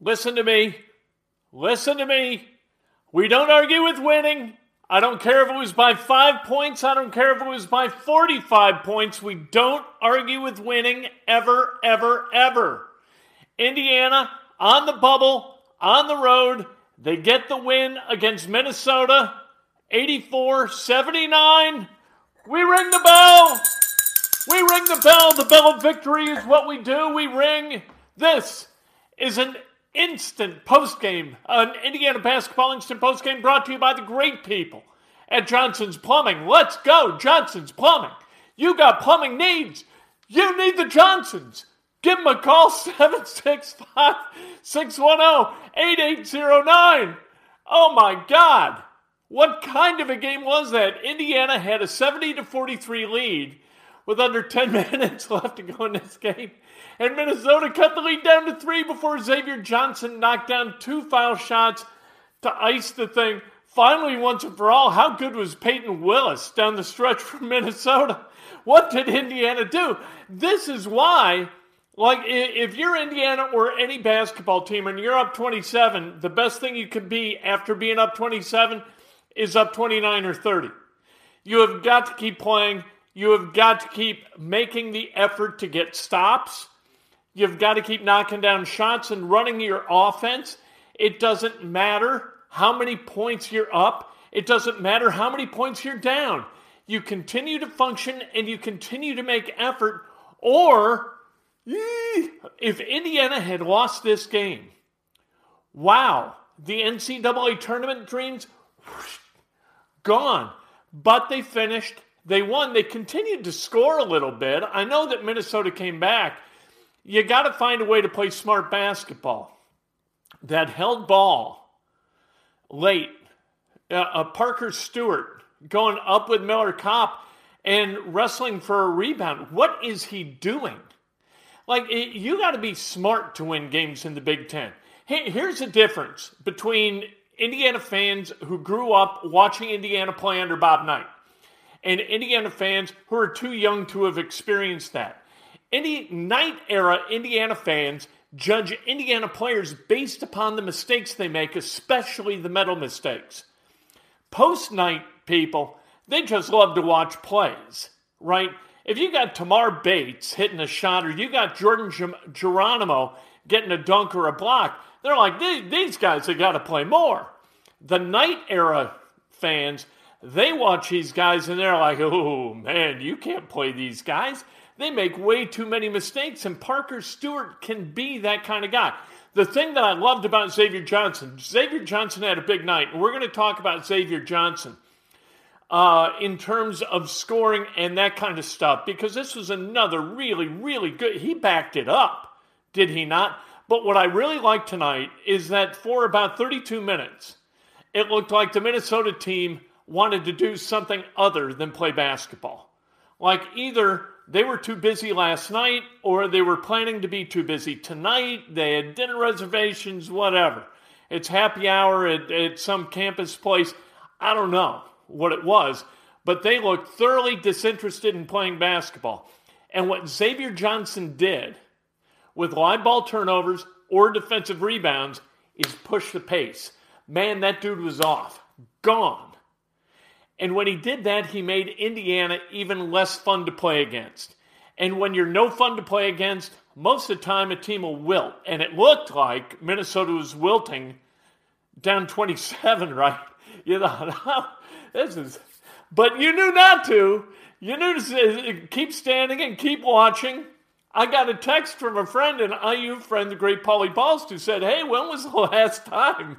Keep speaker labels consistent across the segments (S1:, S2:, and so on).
S1: Listen to me. Listen to me. We don't argue with winning. I don't care if it was by five points. I don't care if it was by 45 points. We don't argue with winning ever, ever, ever. Indiana on the bubble, on the road. They get the win against Minnesota 84 79. We ring the bell. We ring the bell. The bell of victory is what we do. We ring. This is an instant post game, an Indiana basketball instant post game brought to you by the great people at Johnson's Plumbing. Let's go, Johnson's Plumbing. You got plumbing needs. You need the Johnsons. Give them a call 765 610 8809. Oh my God. What kind of a game was that? Indiana had a 70 to 43 lead with under 10 minutes left to go in this game. And Minnesota cut the lead down to three before Xavier Johnson knocked down two foul shots to ice the thing. Finally, once and for all, how good was Payton Willis down the stretch from Minnesota? What did Indiana do? This is why, like, if you're Indiana or any basketball team and you're up 27, the best thing you can be after being up 27 is up 29 or 30. You have got to keep playing. You have got to keep making the effort to get stops. You've got to keep knocking down shots and running your offense. It doesn't matter how many points you're up, it doesn't matter how many points you're down. You continue to function and you continue to make effort, or if Indiana had lost this game, wow, the NCAA tournament dreams gone. But they finished, they won, they continued to score a little bit. I know that Minnesota came back, you got to find a way to play smart basketball. That held ball late, uh, uh, Parker Stewart going up with Miller Kopp and wrestling for a rebound. What is he doing? Like, it, you got to be smart to win games in the Big Ten. Hey, here's the difference between Indiana fans who grew up watching Indiana play under Bob Knight and Indiana fans who are too young to have experienced that. Any Knight era Indiana fans judge Indiana players based upon the mistakes they make, especially the mental mistakes. Post Knight people, they just love to watch plays, right? If you got Tamar Bates hitting a shot or you got Jordan Geronimo getting a dunk or a block, they're like, these guys have got to play more. The Knight era fans, they watch these guys and they're like, oh man, you can't play these guys. They make way too many mistakes, and Parker Stewart can be that kind of guy. The thing that I loved about Xavier Johnson, Xavier Johnson had a big night, and we're going to talk about Xavier Johnson uh, in terms of scoring and that kind of stuff, because this was another really, really good. He backed it up, did he not? But what I really liked tonight is that for about 32 minutes, it looked like the Minnesota team wanted to do something other than play basketball. Like either they were too busy last night or they were planning to be too busy tonight. They had dinner reservations, whatever. It's happy hour at, at some campus place. I don't know what it was, but they looked thoroughly disinterested in playing basketball. And what Xavier Johnson did with live ball turnovers or defensive rebounds is push the pace. Man, that dude was off, gone. And when he did that, he made Indiana even less fun to play against. And when you're no fun to play against, most of the time a team will wilt. And it looked like Minnesota was wilting down 27, right? You know, this is, but you knew not to. You knew to keep standing and keep watching. I got a text from a friend, an IU friend, the great Paulie Balst, who said, Hey, when was the last time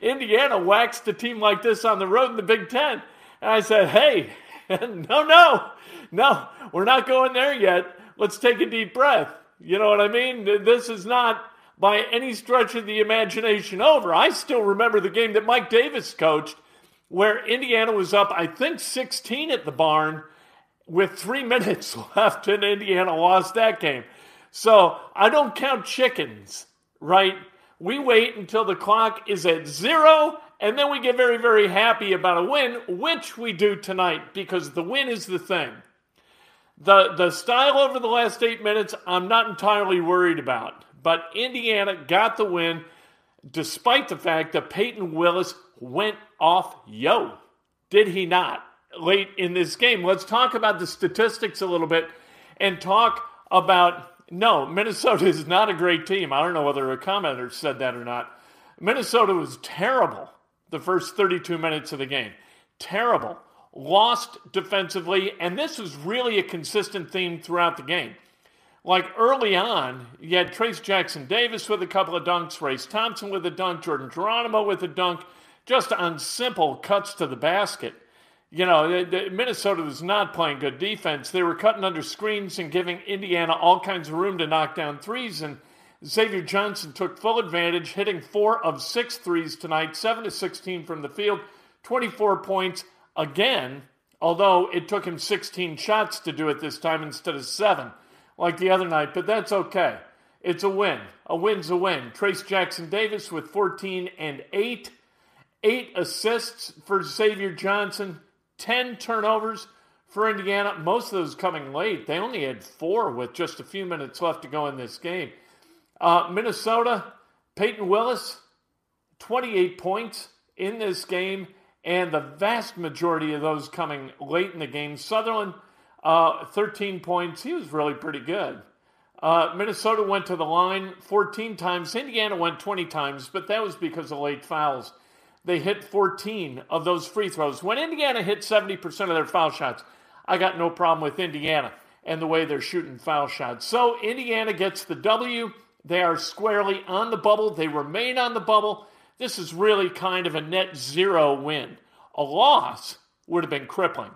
S1: Indiana waxed a team like this on the road in the Big Ten? And I said, Hey, no, no, no, we're not going there yet. Let's take a deep breath. You know what I mean? This is not by any stretch of the imagination over. I still remember the game that Mike Davis coached where Indiana was up, I think 16 at the barn with three minutes left, and Indiana lost that game. So I don't count chickens, right? We wait until the clock is at zero, and then we get very, very happy about a win, which we do tonight because the win is the thing. The, the style over the last eight minutes, I'm not entirely worried about. But Indiana got the win despite the fact that Payton Willis went off yo. Did he not? Late in this game. Let's talk about the statistics a little bit and talk about no, Minnesota is not a great team. I don't know whether a commenter said that or not. Minnesota was terrible the first 32 minutes of the game. Terrible. Lost defensively, and this was really a consistent theme throughout the game. Like early on, you had Trayce Jackson Davis with a couple of dunks, Race Thompson with a dunk, Jordan Geronimo with a dunk, just on simple cuts to the basket. You know, Minnesota was not playing good defense. They were cutting under screens and giving Indiana all kinds of room to knock down threes. And Xavier Johnson took full advantage, hitting four of six threes tonight, 7 to 16 from the field, 24 points again, although it took him 16 shots to do it this time instead of seven like the other night, but that's okay. It's a win. A win's a win. Trayce Jackson Davis with 14 and 8. Eight assists for Xavier Johnson. 10 turnovers for Indiana. Most of those coming late. They only had four with just a few minutes left to go in this game. Uh, Minnesota, Payton Willis, 28 points in this game, and the vast majority of those coming late in the game. Sutherland, uh, 13 points. He was really pretty good. Uh, Minnesota went to the line 14 times. Indiana went 20 times, but that was because of late fouls. They hit 14 of those free throws. When Indiana hit 70% of their foul shots, I got no problem with Indiana and the way they're shooting foul shots. So Indiana gets the W. They are squarely on the bubble. They remain on the bubble. This is really kind of a net zero win. A loss would have been crippling.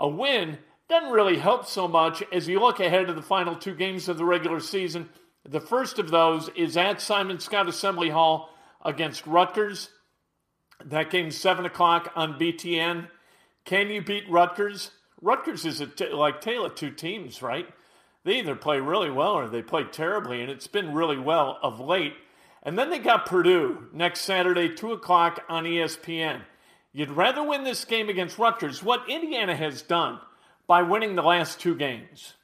S1: A win doesn't really help so much as you look ahead to the final two games of the regular season. The first of those is at Simon Skjodt Assembly Hall against Rutgers. That game's 7 o'clock on BTN. Can you beat Rutgers? Rutgers is a t- like tale of two teams, right? They either play really well or they play terribly, and it's been really well of late. And then they got Purdue next Saturday, 2 o'clock on ESPN. You'd rather win this game against Rutgers. What Indiana has done – by winning the last two games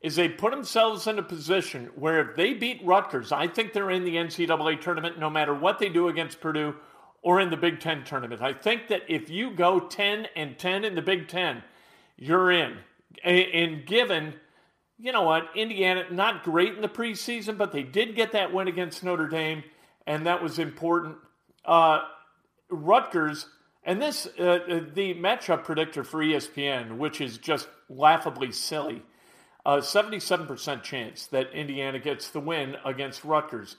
S1: is they put themselves in a position where if they beat Rutgers, I think they're in the NCAA tournament no matter what they do against Purdue or in the Big Ten tournament. I think that if you go 10 and 10 in the Big Ten, you're in. And given, you know what, Indiana, not great in the preseason, but they did get that win against Notre Dame, and that was important. Uh, Rutgers and this, uh, uh the matchup predictor for ESPN, which is just laughably silly, uh, 77% chance that Indiana gets the win against Rutgers.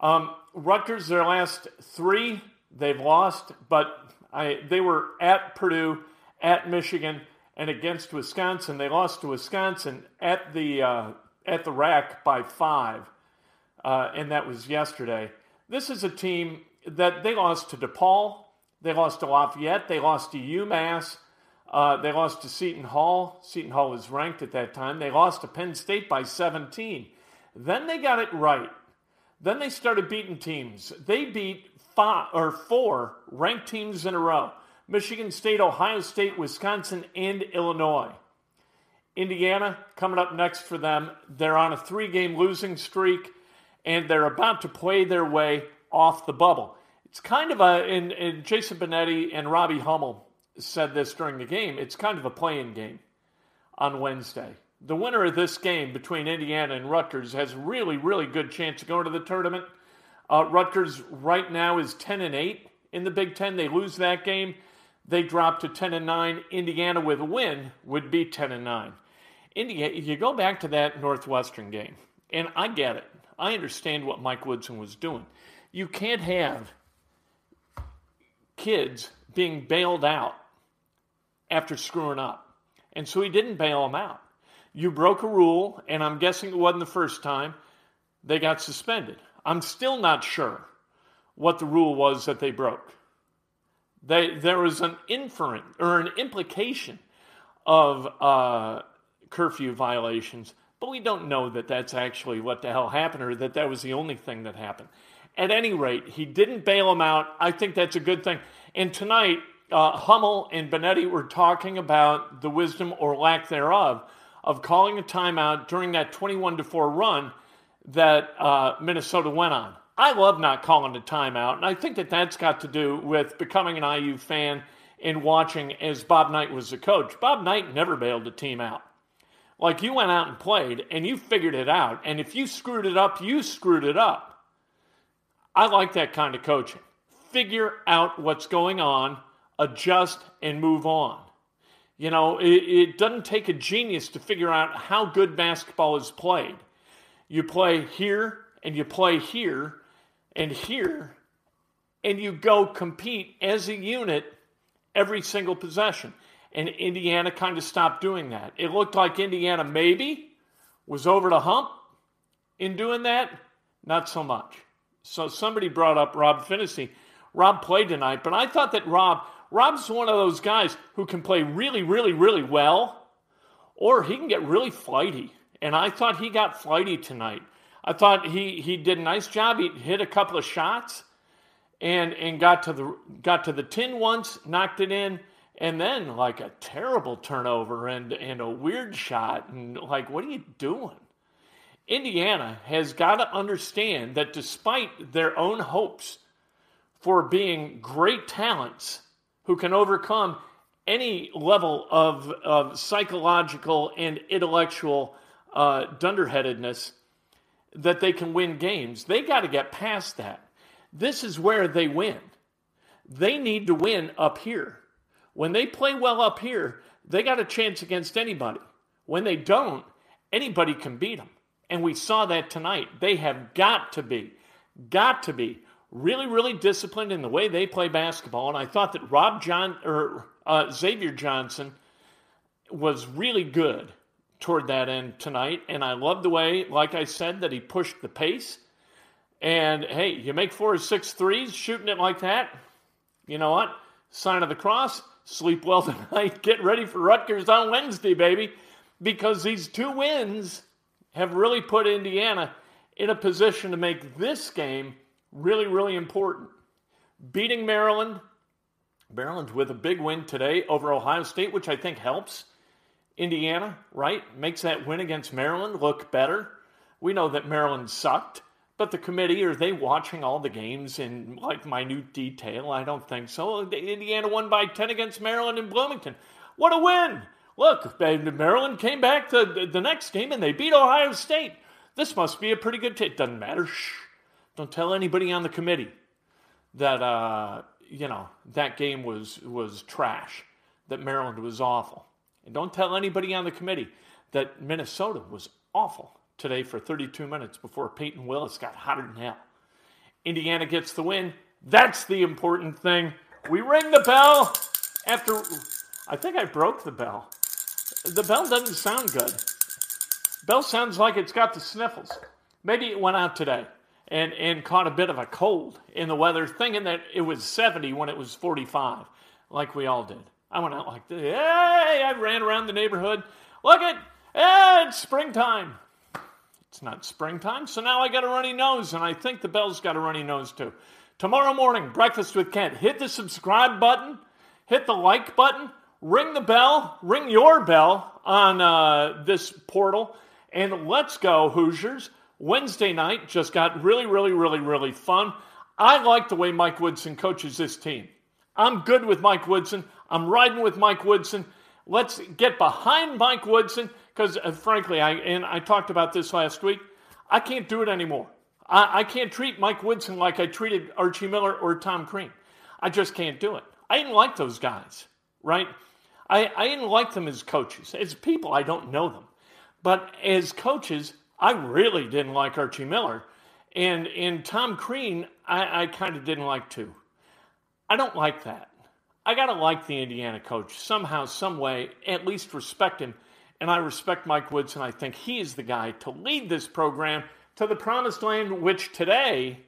S1: Um, Rutgers, their last three, they've lost, but I, they were at Purdue, at Michigan, and against Wisconsin. They lost to Wisconsin at the uh, at the RAC by five, uh, and that was yesterday. This is a team that they lost to DePaul they lost to Lafayette. They lost to UMass. Uh, they lost to Seton Hall. Seton Hall was ranked at that time. They lost to Penn State by 17. Then they got it right. Then they started beating teams. They beat five or four ranked teams in a row Michigan State, Ohio State, Wisconsin, and Illinois. Indiana coming up next for them. They're on a three game losing streak, and they're about to play their way off the bubble. It's kind of a, and, and Jason Benetti and Robbie Hummel said this during the game, it's kind of a playing game on Wednesday. the winner of this game between Indiana and Rutgers has really, really good chance of going to the tournament. Uh, Rutgers right now is 10 and 8 in the Big Ten. They lose that game, they drop to 10 and 9. Indiana with a win would be 10 and 9. Indiana, you go back to that Northwestern game, and I get it. I understand what Mike Woodson was doing. You can't have kids being bailed out after screwing up. And so he didn't bail them out. You broke a rule, and I'm guessing it wasn't the first time, they got suspended. I'm still not sure what the rule was that they broke. They, there was an inference or an implication of uh, curfew violations, but we don't know that that's actually what the hell happened or that that was the only thing that happened. At any rate, he didn't bail him out. I think that's a good thing. And tonight, uh, Hummel and Benetti were talking about the wisdom or lack thereof of calling a timeout during that 21 to 4 run that uh, Minnesota went on. I love not calling a timeout, and I think that that's got to do with becoming an IU fan and watching as Bob Knight was the coach. Bob Knight never bailed a team out. Like you went out and played and you figured it out, and if you screwed it up, you screwed it up. I like that kind of coaching. Figure out what's going on, adjust, and move on. You know, it, it doesn't take a genius to figure out how good basketball is played. You play here and you play here and here, and you go compete as a unit every single possession. And Indiana kind of stopped doing that. It looked like Indiana maybe was over the hump in doing that. Not so much. So somebody brought up Rob Phinisee. Rob played tonight, but I thought that Rob Rob's one of those guys who can play really, really, really well, or he can get really flighty. And I thought he got flighty tonight. I thought he, he did a nice job. He hit a couple of shots and and got to the got to the tin once, knocked it in, and then like a terrible turnover and and a weird shot and like what are you doing? Indiana has got to understand that despite their own hopes for being great talents, who can overcome any level of, of psychological and intellectual uh, dunderheadedness that they can win games. They got to get past that. This is where they win. They need to win up here. When they play well up here, they got a chance against anybody. When they don't, anybody can beat them. And we saw that tonight. They have got to be, got to be really, really disciplined in the way they play basketball. And I thought that Rob John or uh, Xavier Johnson was really good toward that end tonight. And I love the way, like I said, that he pushed the pace. And hey, you make four or six threes shooting it like that. You know what? Sign of the cross. Sleep well tonight. Get ready for Rutgers on Wednesday, baby. Because these two wins have really put Indiana in a position to make this game really, really important. Beating Maryland. Maryland with a big win today over Ohio State, which I think helps Indiana, right? Makes that win against Maryland look better. We know that Maryland sucked, but the committee, are they watching all the games in like minute detail? I don't think so. Indiana won by 10 against Maryland in Bloomington. What a win! Look, Maryland came back to the next game and they beat Ohio State. This must be a pretty good. T- it doesn't matter. Shh. Don't tell anybody on the committee that uh, you know that game was was trash, that Maryland was awful, and don't tell anybody on the committee that Minnesota was awful today for 32 minutes before Payton Willis got hotter than hell. Indiana gets the win. That's the important thing. We ring the bell after. I think I broke the bell. The bell doesn't sound good. Bell sounds like it's got the sniffles. Maybe it went out today and, and caught a bit of a cold in the weather, thinking that it was 70 when it was 45, like we all did. I went out like this. Hey, I ran around the neighborhood. Look at, hey, it's springtime. It's not springtime, so now I got a runny nose, and I think the bell's got a runny nose too. Tomorrow morning, Breakfast with Kent. Hit the subscribe button, hit the like button, ring the bell, ring your bell on uh, this portal, and let's go, Hoosiers. Wednesday night just got really, really, really, really fun. I like the way Mike Woodson coaches this team. I'm good with Mike Woodson. I'm riding with Mike Woodson. Let's get behind Mike Woodson Because uh, frankly, I and I talked about this last week. I can't do it anymore. I, I can't treat Mike Woodson like I treated Archie Miller or Tom Crean. I just can't do it. I didn't like those guys, right? I, I didn't like them as coaches. As people, I don't know them. But as coaches, I really didn't like Archie Miller. And, and Tom Crean, I, I kind of didn't like too. I don't like that. I got to like the Indiana coach somehow, some way, at least respect him. And I respect Mike Woodson. I think he is the guy to lead this program to the promised land, which today,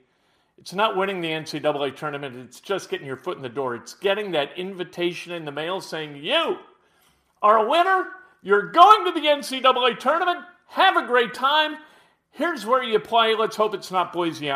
S1: it's not winning the NCAA tournament. It's just getting your foot in the door. It's getting that invitation in the mail saying, You are a winner. You're going to the NCAA tournament. Have a great time. Here's where you play. Let's hope it's not Boise.